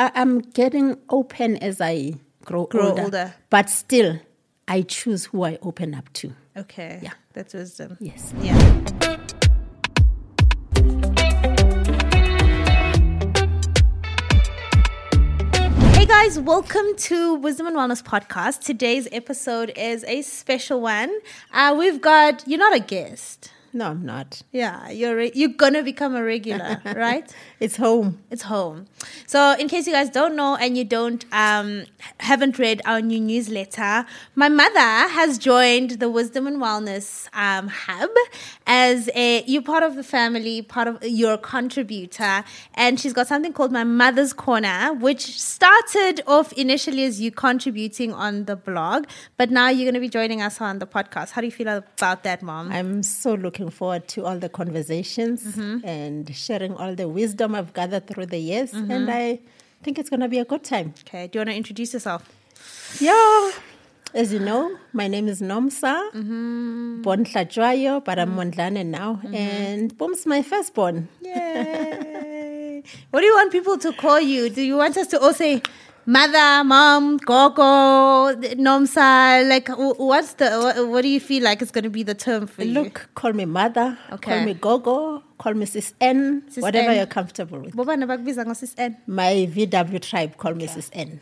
I, I'm getting open as I grow, Grow older, older. But still, I choose who I open up to. Okay. Yeah. That's wisdom. Yes. Yeah. Hey guys, welcome to Wisdom and Wellness Podcast. Today's episode is a special one. Uh, we've got, you're not a guest. No, I'm not. Yeah, you're re- you're gonna become a regular, right? It's home. It's home. So, in case you guys don't know and you don't um, haven't read our new newsletter, my mother has joined the Wisdom and Wellness um, Hub as a you part of the family, part of your contributor, and she's got something called my Mother's Corner, which started off initially as you contributing on the blog, but now you're going to be joining us on the podcast. How do you feel about that, Mom? I'm so looking forward to all the conversations Mm-hmm. and sharing all the wisdom I've gathered through the years. Mm-hmm. And I think it's going to be a good time. okay, do you want to introduce yourself? Yeah. As you know, my name is Nomsa, Mm-hmm. born Hlatshwayo, but I'm Mondlane now. And Boom's my firstborn. Yay. what do you want people to call you? Do you want us to all say mother, mom, gogo, nomsa? Like, what's the, what, what do you feel like is going to be the term for you? Look, call me mother, Okay. call me Gogo, call me Sis N, Sis whatever N. you're comfortable with. Boba nabakubiza ngo sis N. My VW tribe, call me Sis N.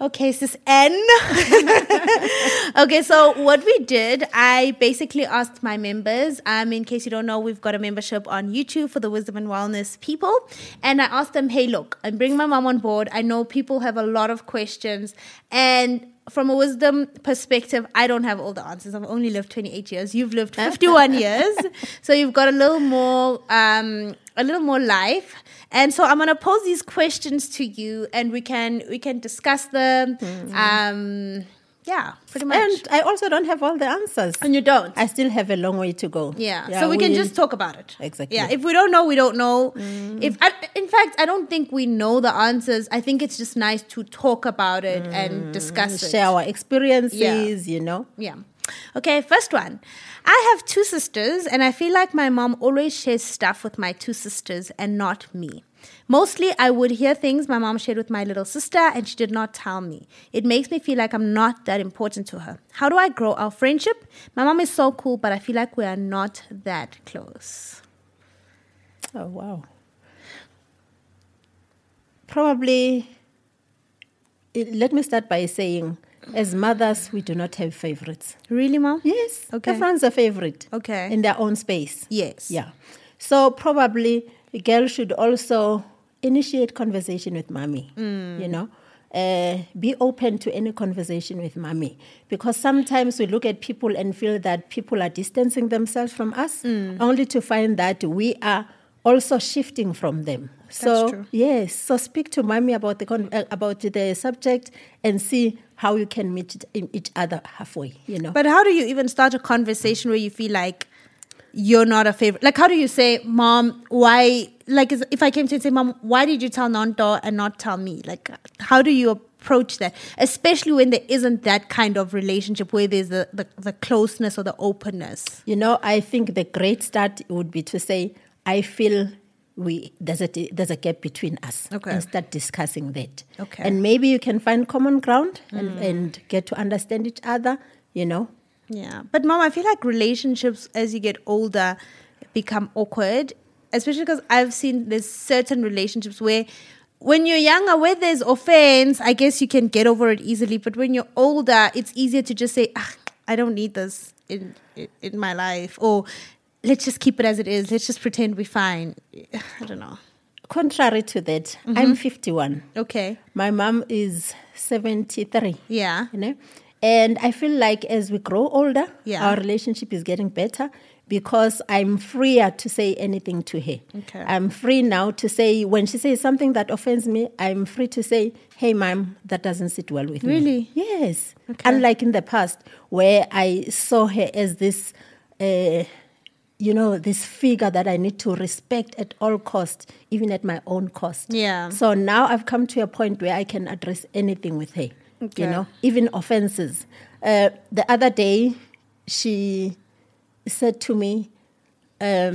Okay, sis N. okay, so what we did, I basically asked my members. Um, in case you don't know, we've got a membership on YouTube for the Wisdom and Wellness people, and I asked them, "Hey, look, I'm bringing my mom on board. I know people have a lot of questions, and." From a wisdom perspective, I don't have all the answers. I've only lived 28 years. You've lived 51 years, so you've got a little more, um, a little more life. And so I'm gonna pose these questions to you, and we can we can discuss them. Hmm. Um, yeah, pretty much. And I also don't have all the answers. And you don't. I still have a long way to go. yeah. so we can just talk about it. Exactly. Yeah. If we don't know, we don't know. Hmm. If I, in fact, I don't think we know the answers. I think it's just nice to talk about it and hmm. discuss it. share our experiences, you know. Yeah. Okay, first one. I have two sisters, and I feel like my mom always shares stuff with my two sisters and not me. Mostly, I would hear things my mom shared with my little sister, and she did not tell me. It makes me feel like I'm not that important to her. How do I grow our friendship? My mom is so cool, but I feel like we are not that close. Oh wow. Probably let me start by saying as mothers we do not have favorites. Really, mom? Yes. Okay. Everyone's a favorite. Okay. In their own space. Yes. Yeah. So probably a girl should also initiate conversation with mommy. Mm. You know, uh, be open to any conversation with mommy because sometimes we look at people and feel that people are distancing themselves from us, Mm. only to find that we are also shifting from them. So yes, so speak to mommy about the con- uh, about the subject and see how you can meet each other halfway. You know. But how do you even start a conversation where you feel like you're not a favorite? Like, how do you say, Mom, why? Like, if I came to you and say, Mom, why did you tell Nanto and not tell me? Like, how do you approach that? Especially when there isn't that kind of relationship where there's the, the, the closeness or the openness. You know, I think the great start would be to say, I feel we there's a there's a gap between us, Okay. and start discussing that. Okay. and maybe you can find common ground and, and get to understand each other. You know, Yeah. But, Mom, I feel like relationships as you get older become awkward, especially because I've seen there's certain relationships where when you're younger, where there's offense, I guess you can get over it easily. But when you're older, it's easier to just say, ah, I don't need this in, in, in my life. Or let's just keep it as it is. Let's just pretend we're fine. I don't know. contrary to that, Mm-hmm. I'm 51. Okay. My mom is 73. Yeah. you know and i feel like as we grow older Yeah. our relationship is getting better because i'm freer to say anything to her Okay. i'm free now to say when she says something that offends me i'm free to say hey mom that doesn't sit well with me Really? yes Okay. unlike in the past where i saw her as this uh, you know this figure that i need to respect at all cost even at my own cost Yeah. so now I've come to a point where I can address anything with her. Okay. You know, even offenses. Uh, the other day, she said to me, um,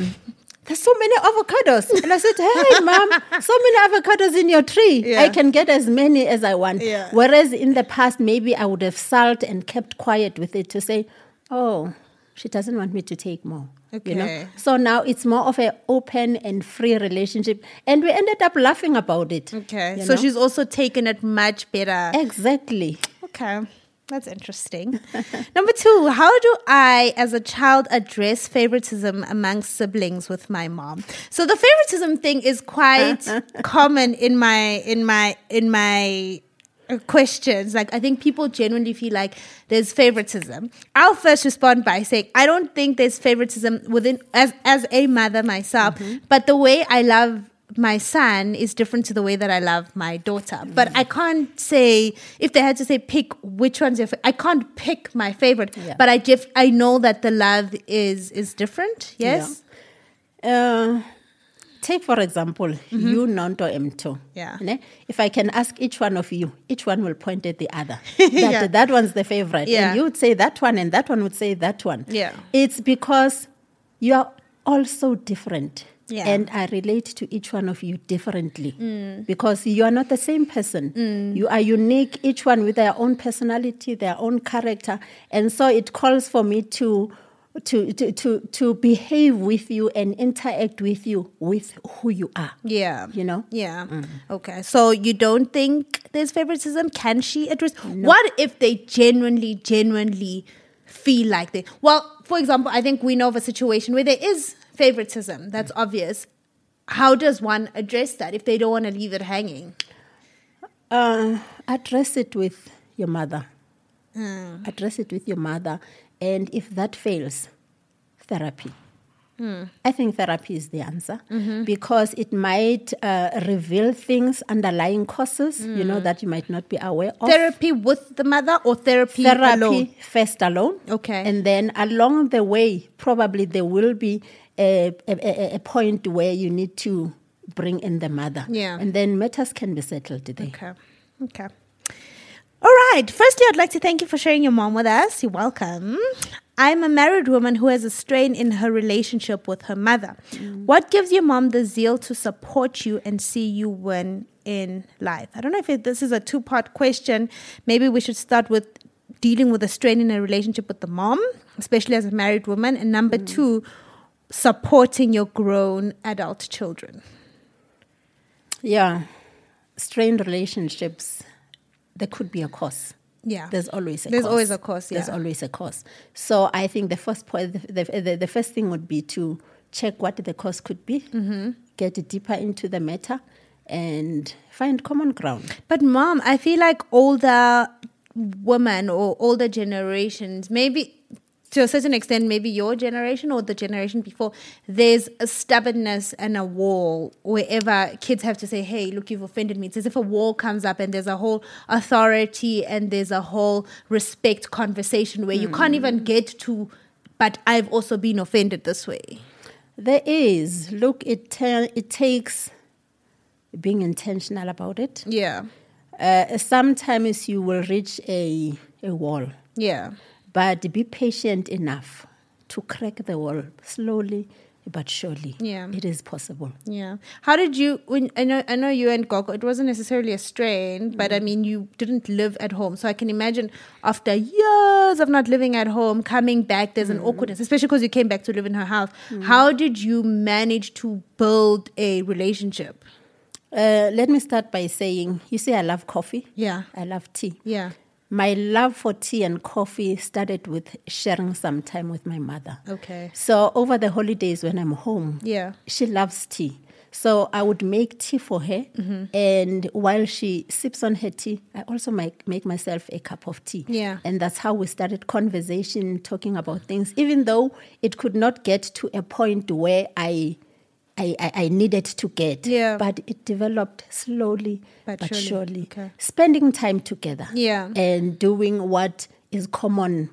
there's so many avocados. And I said, hey, mom, so many avocados in your tree. Yeah. I can get as many as I want. Yeah. Whereas in the past, maybe I would have sulked and kept quiet with it to say, oh, she doesn't want me to take more. You know? Okay. So now it's more of an open and free relationship. And we ended up laughing about it. Okay. So know? she's also taken it much better. Exactly. Okay. That's interesting. Number two, how do I, as a child, address favoritism among siblings with my mom? So the favoritism thing is quite common in my in my in my questions. Like I think people genuinely feel like there's favoritism. I'll first respond by saying I don't think there's favoritism within as as a mother myself, but the way I love my son is different to the way that I love my daughter. But I can't say if they had to say pick which one's your. Fa- I can't pick my favorite. Yeah. But I just I know that the love is is different. Yes. Uh, take, for example, you, Nonto, Mto. Mm-hmm. Yeah. Ne? If I can ask each one of you, each one will point at the other. Yeah. That, that one's the favorite. Yeah. And you would say that one, and that one would say that one. Yeah. It's because you are all so different. Yeah. And I relate to each one of you differently Mm. because you are not the same person. You are unique, each one with their own personality, their own character. And so it calls for me to to, to, to, to behave with you and interact with you with who you are. Yeah. You know? Yeah. Okay. So you don't think there's favoritism? Can she address? What if they genuinely, genuinely feel like they? Well, for example, I think we know of a situation where there is favoritism. That's obvious. How does one address that if they don't want to leave it hanging? Uh, address it with your mother. Hmm. Address it with your mother. And if that fails, therapy. Hmm. I think therapy is the answer Mm-hmm. because it might uh, reveal things, underlying causes, you Hmm. know, that you might not be aware of. Therapy with the mother or therapy, therapy alone? first alone. Okay. And then along the way, probably there will be a, a, a, a point where you need to bring in the mother. Yeah. And then matters can be settled there. Okay. Okay. All right. Firstly, I'd like to thank you for sharing your mom with us. You're welcome. I'm a married woman who has a strain in her relationship with her mother. What gives your mom the zeal to support you and see you win in life? I don't know if it, this is a two part question. Maybe we should start with dealing with a strain in a relationship with the mom, especially as a married woman. And number mm. two, supporting your grown adult children. Yeah. Strained relationships, there could be a cause. Yeah. There's always a There's cause. always a cause, There's always a cause. So I think the first point, the, the, the, the first thing would be to check what the cause could be, Mm-hmm. get deeper into the matter, and find common ground. But mom, I feel like older women or older generations, maybe to a certain extent, maybe your generation or the generation before, there's a stubbornness and a wall wherever kids have to say, hey, look, you've offended me. It's as if a wall comes up and there's a whole authority and there's a whole respect conversation where you can't even get to, but I've also been offended this way. There is. Look, it, ta- it takes being intentional about it. Yeah. Uh, sometimes you will reach a, a wall, Yeah. But be patient enough to crack the wall slowly but surely. Yeah. It is possible. Yeah. How did you? When I know, I know you and Gogo. It wasn't necessarily a strain, but I mm. mean, you didn't live at home, so I can imagine after years of not living at home, coming back, there's an mm. awkwardness, especially because you came back to live in her house. Mm. How did you manage to build a relationship? Uh, let me start by saying, you see, I love coffee. Yeah. I love tea. Yeah. My love for tea and coffee started with sharing some time with my mother. Okay. So over the holidays when I'm home, Yeah. she loves tea. So I would make tea for her, Mm-hmm. and while she sips on her tea, I also make, make myself a cup of tea. Yeah. And that's how we started conversation, talking about things, even though it could not get to a point where I. I, I, needed to get, Yeah. but it developed slowly But but, surely. surely. Okay. Spending time together, Yeah. and doing what is common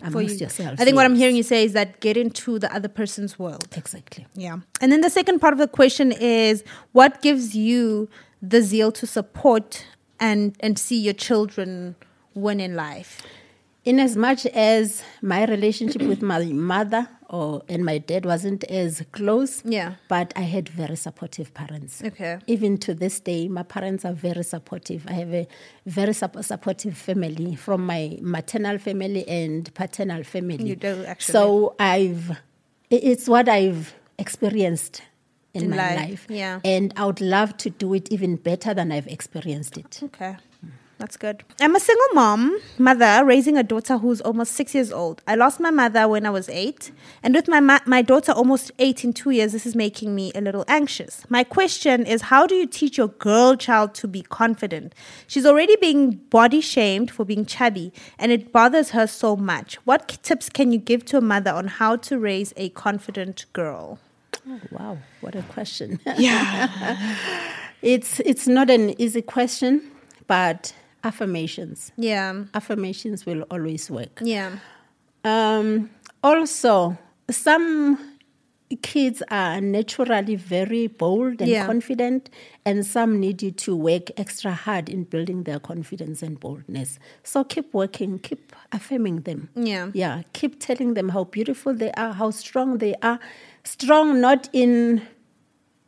amongst you. yourselves. I think what I'm hearing you say is that get into the other person's world. exactly. Yeah. And then the second part of the question is what gives you the zeal to support and and see your children win in life? In as much as my relationship with my mother or and my dad wasn't as close. Yeah. But I had very supportive parents. Okay. Even to this day, my parents are very supportive. I have a very sup- supportive family from my maternal family and paternal family. You do, actually. So I've, it's what I've experienced in, In my life, life. yeah. And I would love to do it even better than I've experienced it. Okay. That's good. I'm a single mom, mother, raising a daughter who's almost six years old. I lost my mother when I was eight, and with my ma- my daughter almost eight in two years, this is making me a little anxious. My question is, how do you teach your girl child to be confident? She's already being body shamed for being chubby, and it bothers her so much. What k- tips can you give to a mother on how to raise a confident girl? Oh, wow, what a question. Yeah. it's, it's not an easy question, but affirmations. Yeah, Affirmations will always work. yeah, Um, also, some kids are naturally very bold and Yeah. confident, and some need you to work extra hard in building their confidence and boldness. So keep working, keep affirming them. Yeah. Yeah, keep telling them how beautiful they are, how strong they are. Strong not in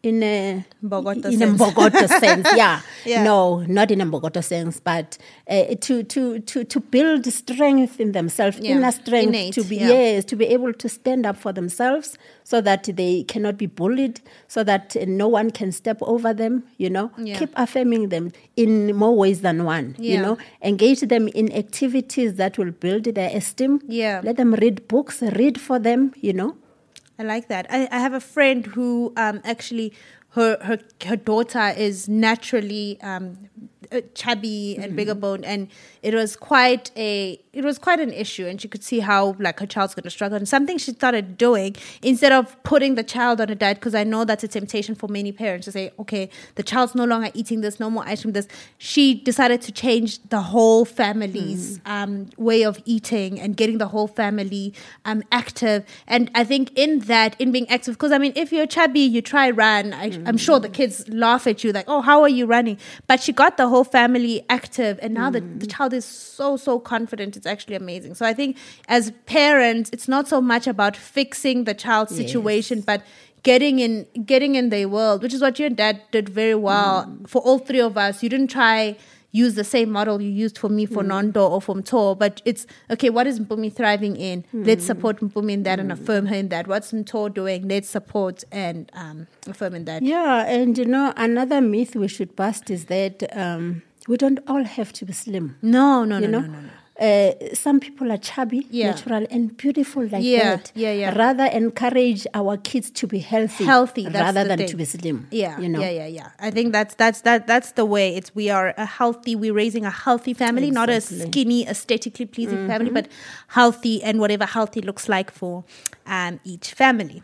in a Mbokodo in sense. a Mbokodo sense, yeah. Yeah. No, not in a Mbokodo sense, but uh, to to to to build strength in themselves, Yeah. inner strength, Innate, to be yeah. yes, to be able to stand up for themselves, so that they cannot be bullied, so that uh, no one can step over them. You know, keep affirming them in more ways than one. You know, engage them in activities that will build their esteem. Yeah. let them read books, read for them. You know, I like that. I, I have a friend who um, actually her her her daughter is naturally um, chubby and bigger boned, and it was quite a it was quite an issue, and she could see how like her child's going to struggle. And something she started doing instead of putting the child on a diet, because I know that's a temptation for many parents to say, okay, the child's no longer eating this, no more ice cream. This she decided to change the whole family's um, way of eating and getting the whole family um, active. And I think in that, in being active, because I mean, if you're chubby, you try run. I, I'm sure the kids laugh at you like, "Oh, how are you running?" But she got the whole family active, and now the, the child is so so confident. It's actually amazing. So I think as parents, it's not so much about fixing the child's Yes. situation, but getting in getting in their world, which is what your dad did very well for all three of us. You didn't try use the same model you used for me for Nondo or for Mto, but it's okay, what is Mpumi thriving in? Let's support Mpumi in that and affirm her in that. What's Mto doing? Let's support and um, affirm in that. Yeah, and you know, another myth we should bust is that um, we don't all have to be slim. No, no, you no, know, no, no, no. Uh, some people are chubby, Yeah. natural, and beautiful like Yeah, that. yeah, yeah. Rather encourage our kids to be healthy, Healthy, rather than thing. to be slim. Yeah, you know. yeah, yeah, yeah. I think that's that's that that's the way. It's we are a healthy. We're raising a healthy family, not a Mm-hmm. skinny, aesthetically pleasing family, but healthy and whatever healthy looks like for um, each family.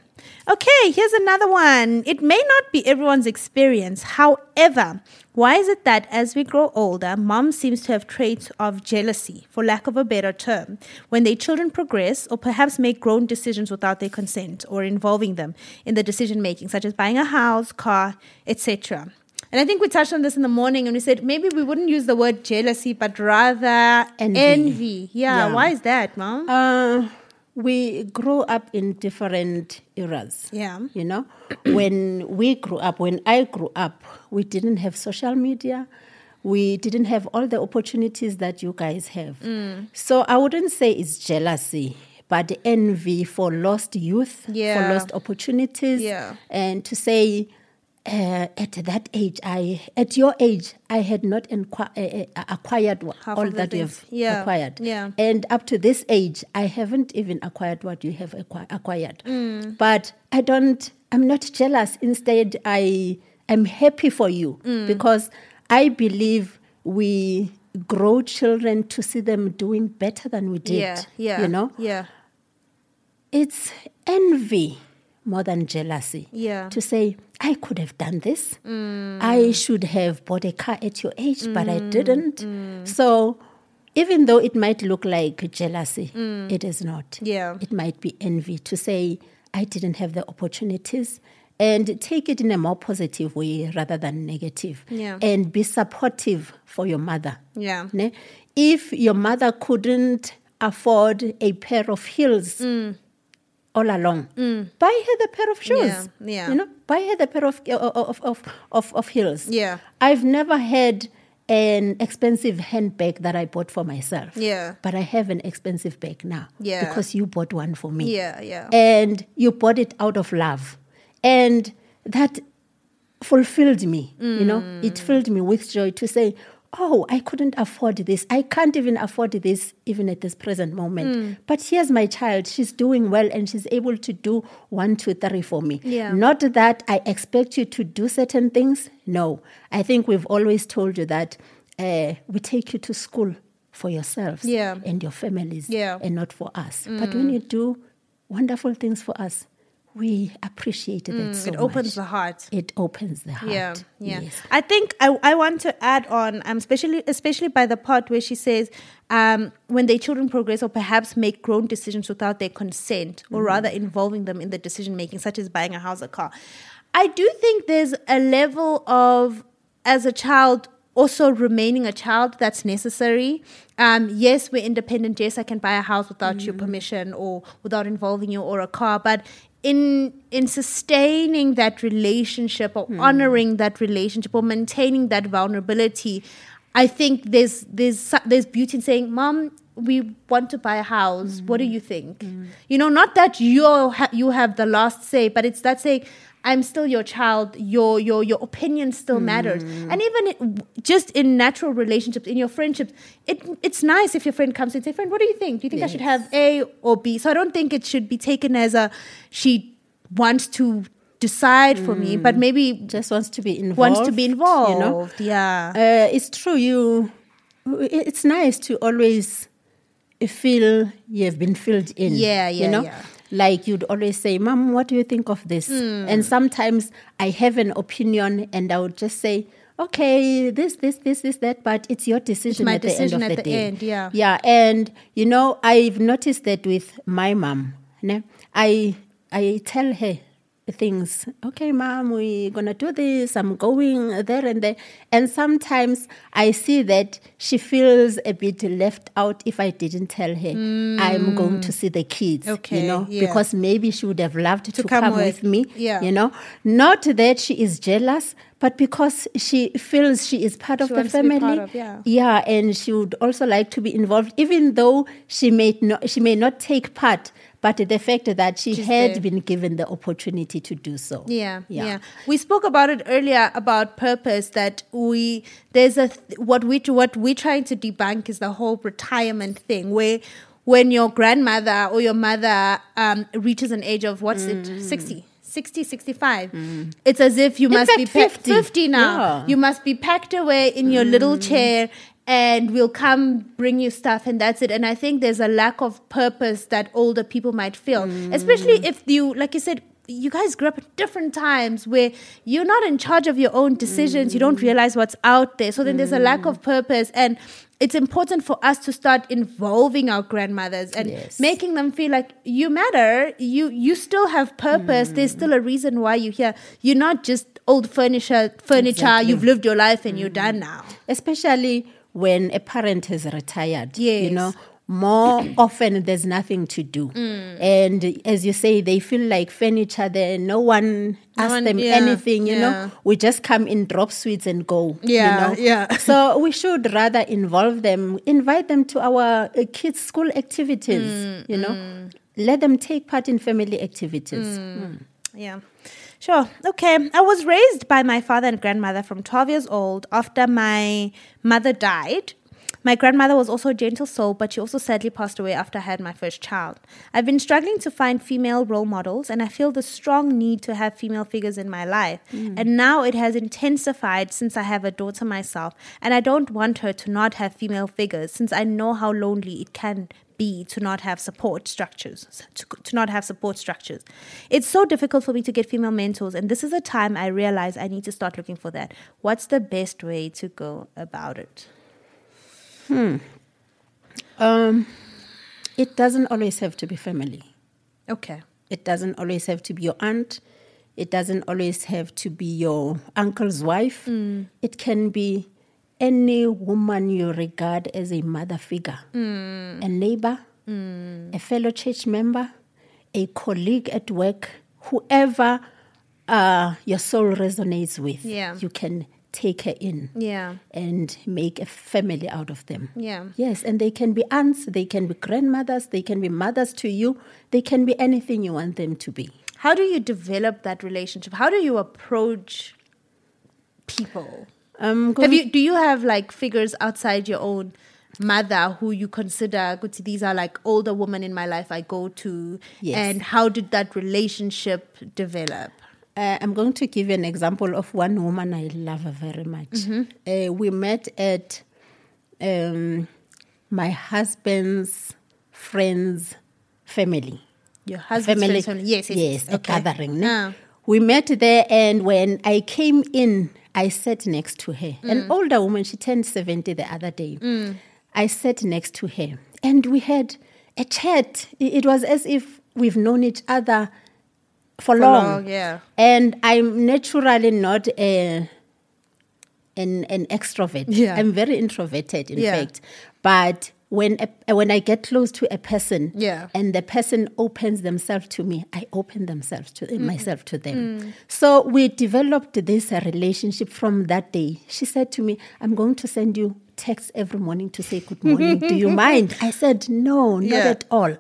Okay, here's another one. It may not be everyone's experience. However, why is it that as we grow older, mom seems to have traits of jealousy, for lack of a better term, when their children progress or perhaps make grown decisions without their consent or involving them in the decision making, such as buying a house, car, etc. And I think we touched on this in the morning and we said maybe we wouldn't use the word jealousy, but rather Envy. envy. Yeah, Yeah. why is that, mom? Uh, we grew up in different eras. Yeah. You know, when we grew up, when I grew up, we didn't have social media. We didn't have all the opportunities that you guys have. Mm. So I wouldn't say it's jealousy, but envy for lost youth, Yeah. for lost opportunities. Yeah. And to say, uh, at that age, I at your age, I had not uh, uh, acquired Half all that you've Yeah. acquired. Yeah. And up to this age, I haven't even acquired what you have acqui- acquired. Mm. But I don't, I'm not jealous. Instead, I am happy for you Mm. because I believe we grow children to see them doing better than we did. yeah, yeah. You know, Yeah. it's envy more than jealousy. Yeah. To say, I could have done this. Mm. I should have bought a car at your age, but I mm. didn't. Mm. So even though it might look like jealousy, it is not. Yeah. It might be envy to say, I didn't have the opportunities. And take it in a more positive way rather than negative. Yeah. And be supportive for your mother. Yeah. Ne? If your mother couldn't afford a pair of heels, all along. Mm. Buy her the pair of shoes. Mm. Yeah, yeah. You know, buy her the pair of uh, uh, of of of, of heels. Yeah. I've never had an expensive handbag that I bought for myself. Yeah. But I have an expensive bag now. Yeah. Because you bought one for me. Yeah, yeah. And you bought it out of love. And that fulfilled me. You know, mm. it filled me with joy to say, Oh, I couldn't afford this. I can't even afford this even at this present moment. But here's my child. She's doing well and she's able to do one, two, three for me. Yeah. Not that I expect you to do certain things. No. I think we've always told you that uh, we take you to school for yourselves Yeah. and your families Yeah. and not for us. But when you do wonderful things for us, we appreciate it so it opens much. the heart. It opens the heart. Yeah, yeah. Yes. I think I, I want to add on, um, especially especially by the part where she says, um, when their children progress or perhaps make grown decisions without their consent, or rather involving them in the decision making, such as buying a house or car. I do think there's a level of, as a child, also remaining a child that's necessary. Um, yes, we're independent. Yes, I can buy a house without your permission or without involving you or a car. But in in sustaining that relationship or hmm. honoring that relationship or maintaining that vulnerability, I think there's there's there's beauty in saying, "Mom, we want to buy a house. What do mm. you think?" Mm. You know, not that you ha- you have the last say, but it's that saying. I'm still your child. Your your your opinion still mm. matters, and even it, just in natural relationships, in your friendships, it it's nice if your friend comes and say, "Friend, what do you think? Do you think I should have A or B?" So I don't think it should be taken as a she wants to decide for me, but maybe Just wants to be involved. wants to be involved. You know, Yeah. uh, it's true. You, it's nice to always feel you have been filled in. Yeah, yeah, You know, yeah. like you'd always say, "Mom, what do you think of this?" Hmm. And sometimes I have an opinion, and I would just say. Okay, this, this, this, this, that, but it's your decision my at the decision end of at the, the day. end, yeah. Yeah, and you know, I've noticed that with my mom. Ne? I I tell her things. Okay, mom, we're gonna do this. I'm going there and there. And sometimes I see that she feels a bit left out if I didn't tell her I'm going to see the kids. Okay, you know, yeah. because maybe she would have loved to, come come, with- with me. yeah. You know, not that she is jealous, but because she feels she is part of the wants to be family. of, yeah. Yeah, and she would also like to be involved, even though she may not, she may not take part. But the fact that she She's had there. been given the opportunity to do so. Yeah, yeah, Yeah. We spoke about it earlier about purpose. That we there's a th- what we what we're trying to debunk is the whole retirement thing where when your grandmother or your mother um, reaches an age of what's it 60 60 65 it's as if you Mm. In must be fact, pa- 50. 50 now Yeah. you must be packed away in your little Mm. chair and we'll come bring you stuff and that's it and i think there's a lack of purpose that older people might feel especially Mm. if you like you said you guys grew up at different times where you're not in charge of your own decisions you Mm. don't realize what's out there so then there's a lack of mm. purpose and it's important for us to start involving our grandmothers and Yes. making them feel like you matter you you still have purpose there's still a mm. reason why you're here you're not just old furniture furniture Exactly. you've lived your life and you're mm. done now Especially when a parent has retired. Yes. You know, more often there's nothing to do. Mm. And as you say, they feel like furniture there. No one No asks one- them yeah, anything, you yeah. know. We just come in, drop sweets and go. Yeah, you know? yeah. So we should rather involve them, invite them to our uh, kids' school activities, Mm, you know. Let them take part in family activities. Mm. Yeah. Sure. Okay. I was raised by my father and grandmother from 12 years old after my mother died. My grandmother was also a gentle soul, but she also sadly passed away after I had my first child. I've been struggling to find female role models, and I feel the strong need to have female figures in my life. Mm. And now it has intensified since I have a daughter myself, and I don't want her to not have female figures since I know how lonely it can be to not have support structures to, to not have support structures it's so difficult for me to get female mentors and this is a time i realize i need to start looking for that what's the best way to go about it Um, it doesn't always have to be family. okay It doesn't always have to be your aunt. It doesn't always have to be your uncle's wife. It can be any woman you regard as a mother figure, a neighbor, a fellow church member, a colleague at work, whoever uh, your soul resonates with, Yeah. you can take her in Yeah. and make a family out of them. Yeah. Yes, and they can be aunts, they can be grandmothers, they can be mothers to you, they can be anything you want them to be. How do you develop that relationship? How do you approach people? Um, Have you do you have like figures outside your own mother who you consider these are like older women in my life I go to Yes. and how did that relationship develop? Uh, I'm going to give you an example of one woman I love very much. Mm-hmm. Uh, we met at um, my husband's friend's family. Your husband's family. Yes, yes, yes, yes. a Okay. gathering. ne? Ah. We met there, and when I came in, I sat next to her. Mm. An older woman, she turned 70 the other day. I sat next to her, and we had a chat. It was as if we've known each other for, For long. long, yeah. And I'm naturally not a an, an extrovert. Yeah. I'm very introverted, in Yeah. fact. But when a, when I get close to a person, Yeah. and the person opens themselves to me, I open themselves to mm. myself to them. Mm. So we developed this relationship from that day. She said to me, "I'm going to send you texts every morning to say good morning. Do you mind?" I said, "No, not Yeah. at all."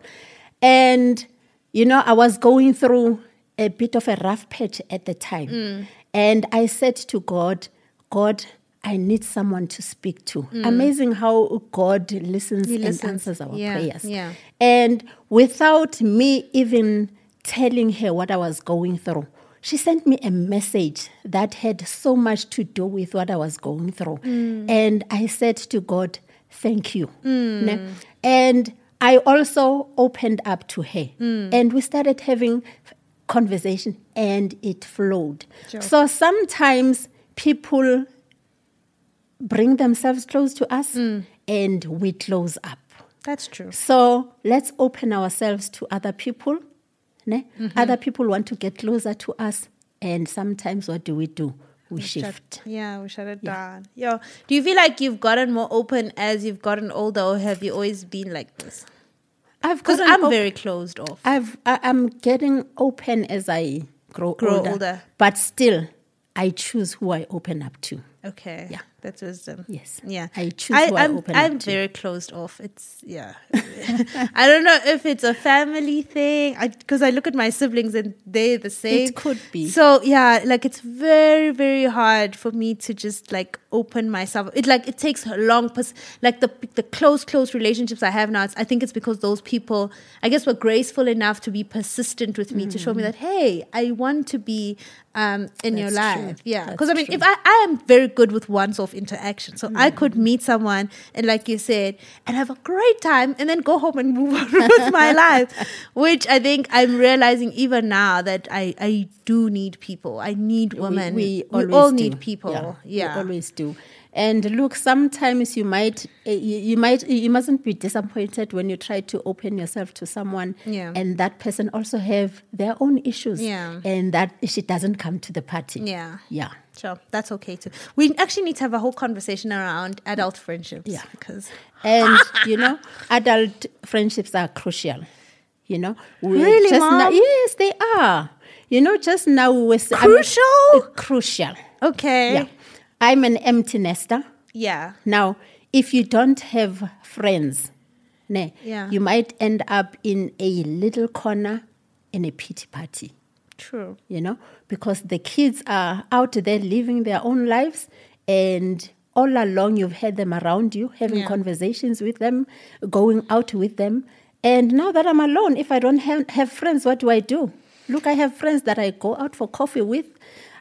And you know, I was going through a bit of a rough patch at the time, mm. and I said to God, "God." I need someone to speak to. Mm. Amazing how God listens, He and answers our Yeah, prayers. yeah. And without me even telling her what I was going through, she sent me a message that had so much to do with what I was going through. Mm. And I said to God, Thank you. Ne? And I also opened up to her. And we started having conversation and it flowed. Sure. So sometimes people bring themselves close to us and we close up. That's true. So let's open ourselves to other people. Ne? Mm-hmm. Other people want to get closer to us, and sometimes what do we do? We shift. Shut, yeah, we shut it down. Yo, Do you feel like you've gotten more open as you've gotten older, or have you always been like this? I've Because I'm op- very closed off. I've, I, I'm getting open as I grow, Grow older, older. but still, I choose who I open up to. Okay. Yeah. That's wisdom. Yes. Yeah. I choose I I'm, open I'm to. very closed off. It's, yeah. I don't know if it's a family thing because I, look at my siblings and they're the same. It could be. So, yeah, like it's very, very hard for me to just like open myself. It like, it takes a long, pers- like the, the close, close relationships I have now. It's, I think it's because those people, I guess, were graceful enough to be persistent with me to show me that, hey, I want to be um, in your Mm. That's true. life. Yeah. Because I mean, true. if I, I am very good with once off interaction. So I Mm. could meet someone and, like you said, and have a great time and then go home and move on with my life, which I think I'm realizing even now that I, I do need people. I need women. We, always all do. need people. Yeah. we always do. And look, sometimes you might, eh, you, you might, you mustn't be disappointed when you try to open yourself to someone, Yeah. and that person also have their own issues, Yeah. and that she doesn't come to the party. Yeah. yeah. Sure. That's okay too. We actually need to have a whole conversation around adult friendships. Yeah. Because And you know, adult friendships are crucial. You know, we Really, just now, Mom? yes, they are. You know, just now we were s- I mean, Crucial? uh, crucial. okay. Yeah, I'm an empty nester. Yeah. Now, if you don't have friends, ne, Yeah. you might end up in a little corner in a pity party, True. you know, because the kids are out there living their own lives and all along you've had them around you, having Yeah. conversations with them, going out with them. And now that I'm alone, if I don't have, have friends, what do I do? Look, I have friends that I go out for coffee with.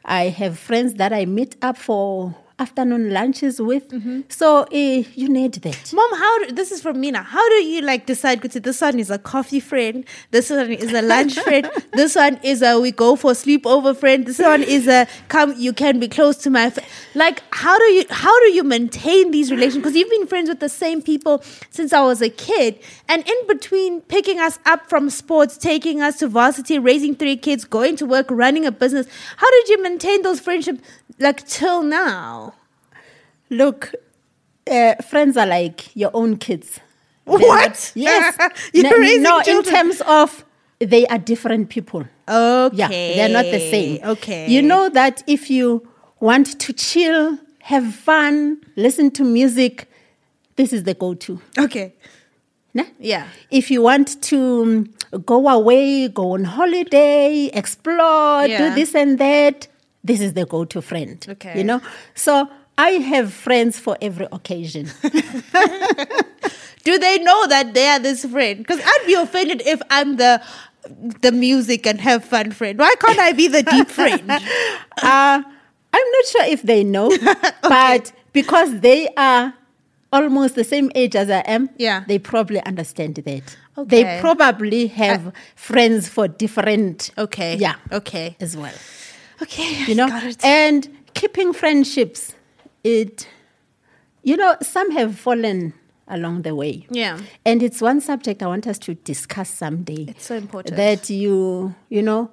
I have friends that I meet up for afternoon lunches with. Mm-hmm. So eh, you need that. Mom, how do, this is from Mina. How do you like decide? Because this one is a coffee friend, this one is a lunch friend, this one is a we go for sleepover friend, this one is a come you can be close to my. Fr-. Like how do you how do you maintain these relations? Because you've been friends with the same people since I was a kid, and in between picking us up from sports, taking us to varsity, raising three kids, going to work, running a business. How did you maintain those friendships like till now? Look, uh, friends are like your own kids. They're What? not- yes. You're No- raising no, in terms of they are different people. Okay. Yeah, they're not the same. Okay. You know that if you want to chill, have fun, listen to music, this is the go to. Okay. Nah? Yeah. If you want to um, go away, go on holiday, explore, Yeah. do this and that, this is the go to friend. Okay. You know? So I have friends for every occasion. Do they know that they are this friend? Because I'd be offended if I'm the the music and have fun friend. Why can't I be the deep friend? uh, I'm not sure if they know, but because they are almost the same age as I am, Yeah. they probably understand that. Okay. They probably have friends for different, Okay. yeah, Okay. as well. Okay. You know, and keeping friendships, it, you know, some have fallen along the way. Yeah. And it's one subject I want us to discuss someday. It's so important. That you, you know,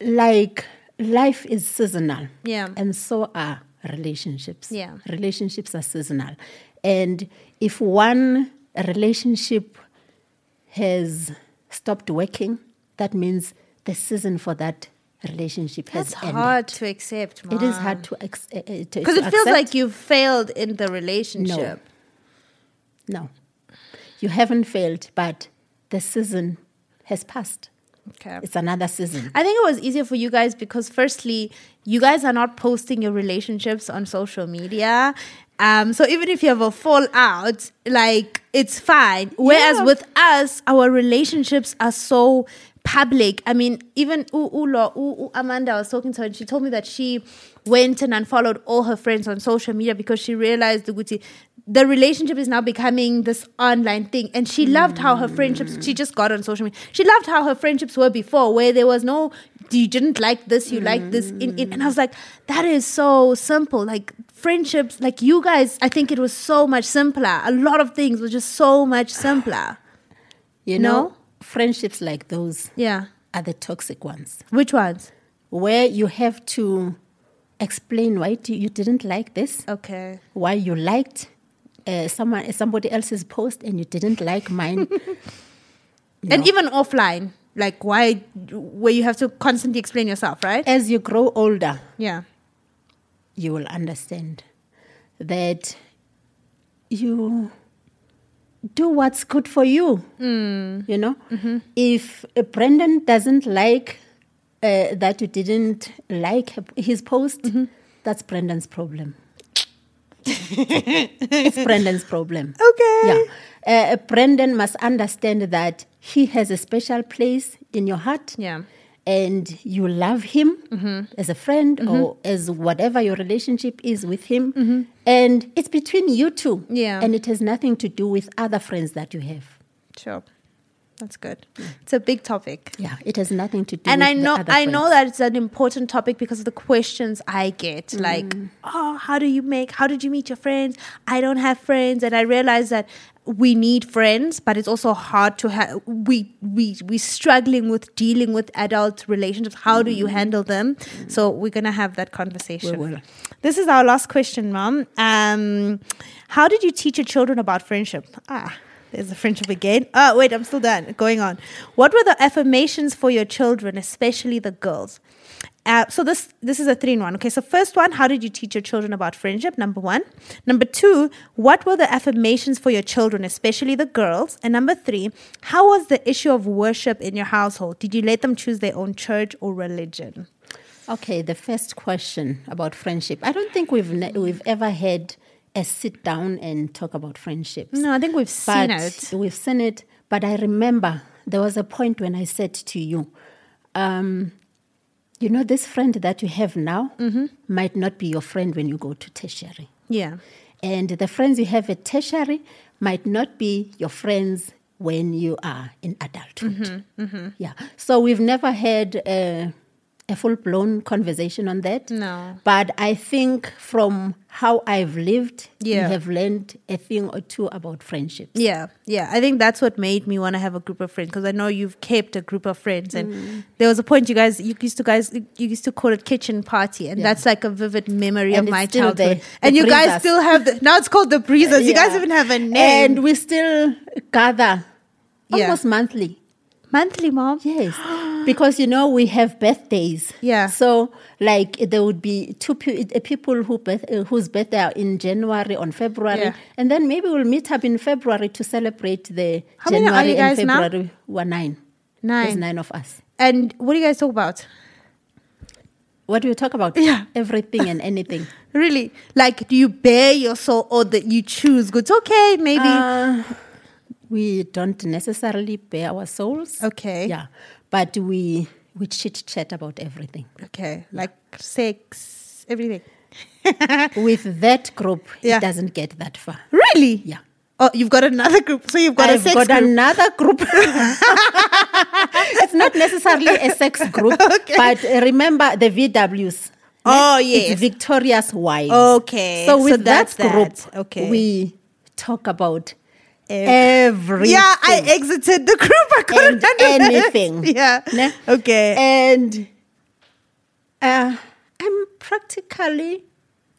like life is seasonal. Yeah. And so are relationships. Yeah. Relationships are seasonal. And if one relationship has stopped working, that means the season for that relationship has That's ended. hard to accept. It is hard to ex- uh, uh, to because it feels like you've failed in the relationship. no, you haven't failed, but the season has passed. Okay. It's another season. I think it was easier for you guys because, firstly, you guys are not posting your relationships on social media. Um, so even if you have a fallout, like it's fine. Whereas Yeah. with us, our relationships are so public. I mean, even U- Ulo, U- U- Amanda, I was talking to her, and she told me that she went and unfollowed all her friends on social media because she realized the relationship is now becoming this online thing. And she loved how her friendships, she just got on social media. She loved how her friendships were before, where there was no, you didn't like this, you liked this. In, in, and I was like, that is so simple. Like friendships, like you guys, I think it was so much simpler. A lot of things were just so much simpler. You No? Know, friendships like those Yeah. are the toxic ones, Which ones? where you have to explain why you didn't like this, Okay. why you liked uh, someone somebody else's post and you didn't like mine. And No. even offline, like why, where you have to constantly explain yourself, right? As you grow older, Yeah. you will understand that you do what's good for you. You know, if uh, Brendan doesn't like uh, that you didn't like his post, that's Brendan's problem. it's Brendan's problem. Okay. Yeah. Uh, Brendan must understand that he has a special place in your heart Yeah. And you love him mm-hmm. as a friend mm-hmm. or as whatever your relationship is with him mm-hmm. and it's between you two Yeah. and it has nothing to do with other friends that you have Sure. That's good. It's a big topic. yeah it has nothing to do and with I know I know that it's an important topic because of the questions I get. Mm. Like, oh, how do you make? How did you meet your friends? I don't have friends, and I realize that we need friends, but it's also hard to have. We we we struggling with dealing with adult relationships. How do you handle them? So we're gonna have that conversation. Mm. This is our last question, Mom. Um, how did you teach your children about friendship? Ah, there's the friendship again. Oh, wait, I'm still done. Going on. What were the affirmations for your children, especially the girls? Uh, so this this is a three in one. Okay, so first one, how did you teach your children about friendship? Number one. Number two, what were the affirmations for your children, especially the girls? And number three, how was the issue of worship in your household? Did you let them choose their own church or religion? okay the first question about friendship i don't think we've ne- we've ever had a sit down and talk about friendships No, I think we've seen but it. we've seen it. But I remember there was a point when I said to you, um, you know, this friend that you have now Mm-hmm. might not be your friend when you go to tertiary. Yeah. And the friends you have at tertiary might not be your friends when you are in adulthood. Mm-hmm, Yeah. So we've never had a, a full blown conversation on that. No. But I think from how I've lived, Yeah. you have learned a thing or two about friendships. Yeah, yeah. I think that's what made me want to have a group of friends because I know you've kept a group of friends, and Mm. there was a point you guys you used to guys you used to call it kitchen party, and Yeah. that's like a vivid memory And of my childhood. the and you guys still have the now it's called the breezers. You guys even have a name. And we still gather Yeah. almost monthly Monthly, mom. Yes, because you know we have birthdays. Yeah. So like there would be two pe- uh, people who birth, uh, whose birthday are in January on February, Yeah. and then maybe we'll meet up in February to celebrate the How many are January you and guys now? February. We're nine. Nine. There's nine of us. And what do you guys talk about? What do you talk about? Yeah. Everything and anything. Really? Like, do you bare your soul or that you choose? It's okay, maybe. Uh, we don't necessarily bare our souls. Okay. Yeah. But we we chit chat about everything. okay. Like sex, everything. With that group, Yeah. it doesn't get that far. Really? Yeah. Oh, you've got another group. So you've got I've a sex got group. another group. it's not necessarily a sex group, Okay. but remember the VWs. Oh, It's yes. Victoria's Wives. Okay, So so with that's that group, that. Okay. we talk about everything. Yeah, I exited the group. I couldn't And anything. Yeah. Ne? Okay. And uh, I'm practically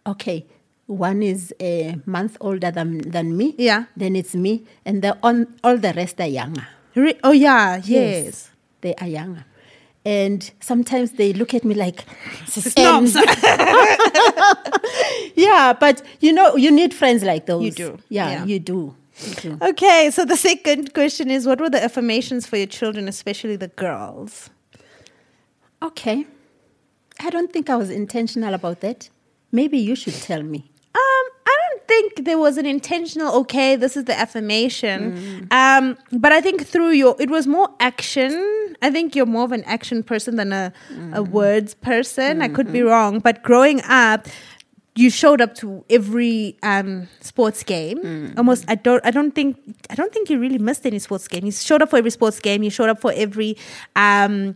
okay. One is a month older than, than me. Yeah. Then it's me, and the on all the rest are younger. Re- oh, yeah. Yes. they are younger. And sometimes they look at me like, Snobs. yeah, but you know, you need friends like those. You do. Yeah, Yeah. you do. Okay, so the second question is what were the affirmations for your children, especially the girls? Okay. I don't think I was intentional about that. Maybe you should tell me. Um, I don't think there was an intentional. Okay, this is the affirmation. Um, but I think through your, it was more action. I think you're more of an action person than a a words person. I could be wrong, but growing up, you showed up to every um, sports game. Almost, I don't, I don't think, I don't think you really missed any sports game. You showed up for every sports game. You showed up for every. Um,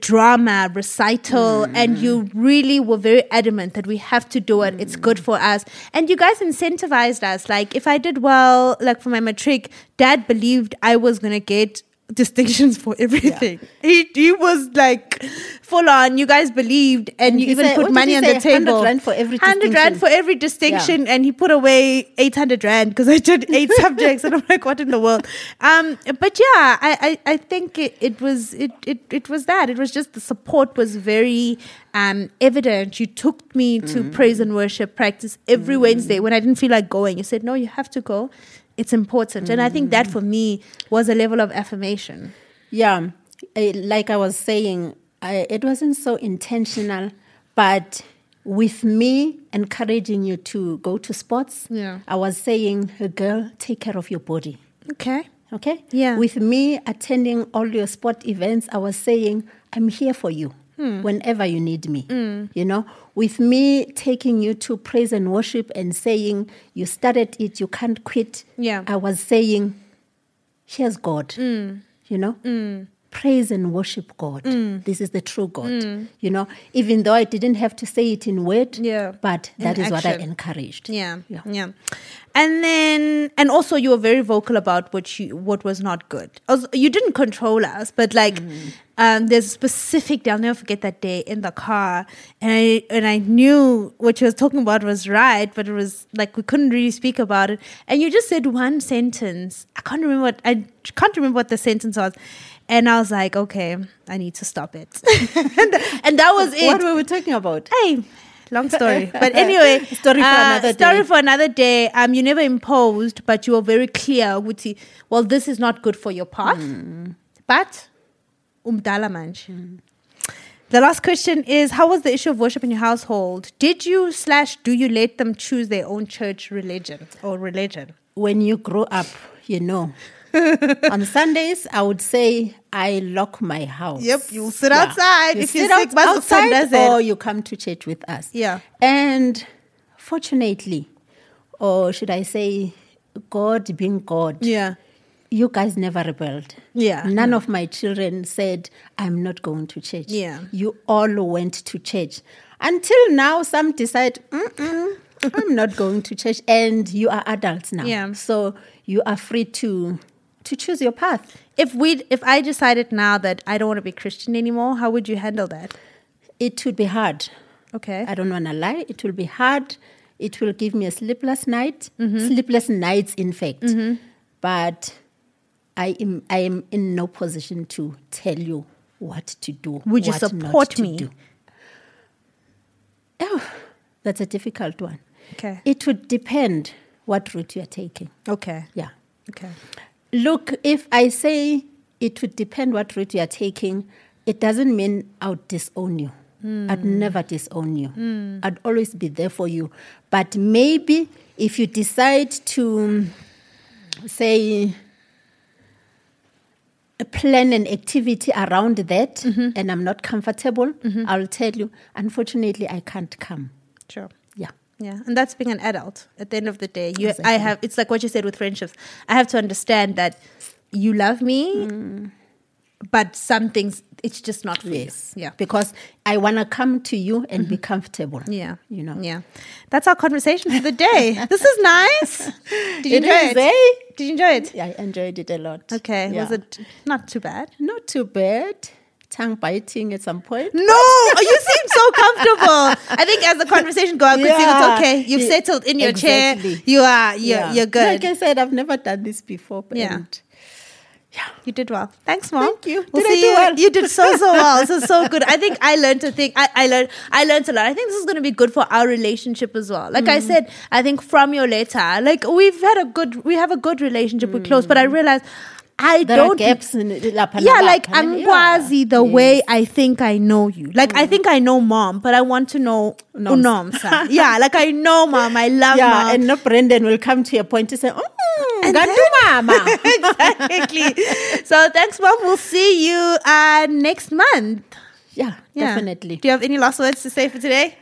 drama recital and you really were very adamant that we have to do it it's good for us and you guys incentivized us like if i did well like for my matric dad believed i was going to get distinctions for everything. He, he was like full on you guys believed and, And you even said- put money on say? the table. 100 rand for every 100 rand for every distinction and he put away 800 rand because i did eight subjects and i'm like what in the world? Um but yeah i i, I think it, it was it, it it was that. It was just the support was very um evident. You took me to praise and worship practice every wednesday when i didn't feel like going. You said no you have to go it's important and i think that for me was a level of affirmation Yeah, like I was saying, I, it wasn't so intentional, but with me encouraging you to go to sports, Yeah. I was saying, girl, take care of your body. okay Okay? Yeah. With me attending all your sport events, I was saying, I'm here for you Hmm. whenever you need me. Hmm. You know, with me taking you to praise and worship and saying, you started it, you can't quit. Yeah. I was saying, here's God. Hmm. You know? Hmm. Praise and worship God. This is the true God. You know, even though I didn't have to say it in word, Yeah. but In that is what I encouraged. Yeah, Yeah. yeah, And then, and also, you were very vocal about what you what was not good. You didn't control us, but like, um, there's a specific. I'll never forget that day in the car, and I and I knew what you was talking about was right, but it was like we couldn't really speak about it. And you just said one sentence. I can't remember what I can't remember what the sentence was. And I was like, okay, I need to stop it. and, and that was it What were we talking about? hey long story. But anyway Story for uh, another story day. for another day. Um you never imposed but you were very clear ukuthi well this is not good for your path. But umdala manje. The last question is how was the issue of worship in your household? Did you slash do you let them choose their own church religion or religion? When you grow up, you know. On Sundays, I would say I lock my house. Yep, you'll sit outside. You If you're sit sick, out- outside or you come to church with us. Yeah. And fortunately, or should I say, God being God, yeah you guys never rebelled. Yeah. None of my children said, I'm not going to church. Yeah. You all went to church. Until now, some decide, I'm not going to church. And you are adults now. Yeah. So you are free to to choose your path. if we if i decided now that i don't want to be christian anymore how would you handle that It would be hard. okay I don't want to lie. It will be hard. It will give me a sleepless night, mm-hmm. sleepless nights, in fact. Mm-hmm. But I am I am in no position to tell you what to do. Would you support me? do. Oh, that's a difficult one. Okay. It would depend what route you are taking. Okay. Yeah. Okay. Look, if I say it would depend what route you are taking, it doesn't mean I would disown you. Hmm. I'd never disown you. Hmm. I'd always be there for you. But maybe if you decide to um, say a plan an activity around that mm-hmm. and I'm not comfortable, mm-hmm. I'll tell you, unfortunately I can't come. Sure. Yeah. Yeah, and that's being an adult. At the end of the day, you, I have. It's like what you said with friendships. I have to understand that you love me, Mm. but some things it's just not for Yes. Yeah, Because I want to come to you and be comfortable. yeah, You know. Yeah, that's our conversation for the day. this is nice. Did you It enjoy is, it? eh? Did you enjoy it? Yeah, I enjoyed it a lot. Okay, was it not too bad? Not too bad. Tongue biting at some point. No, oh, you seem so comfortable. I think as the conversation goes, I could see it's okay. You've Yeah, settled in your exactly. chair. You are. You're, Yeah. you're good. Like I said, I've never done this before. But Yeah. and You did well. Thanks, mom. Thank you. We'll Did I do you. well? You did so so well. This is so good. I think I learned to think. I, I learned. I learned a lot. I think this is going to be good for our relationship as well. Like I Mm. said, I think from your letter, like we've had a good, we have a good relationship. We're close, but I realized I Mm. there don't. are gaps in lapha Yeah, like I'm yeah. quasi the Yes. Mm. way I think I know you. Like I think I know mom, but I want to know Nomsa. Unomsa. yeah, like I know mom. I love Yeah, mom. and no Brendan will come to a point to say, oh, And mama. exactly. so thanks, mom. We'll see you uh, next month. yeah, Yeah. definitely. Do you have any last words to say for today?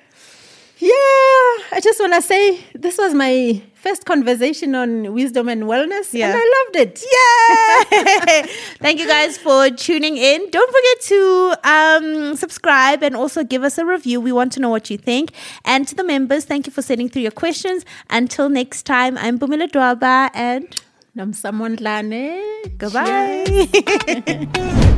Yeah, I just want to say this was my first conversation on wisdom and wellness, Yeah. and I loved it. Yay! Thank you guys for tuning in. Don't forget to um, subscribe and also give us a review. We want to know what you think. And to the members, thank you for sending through your questions. Until next time, I'm Mpoomy Ledwaba and Nomsa Mondlane. goodbye.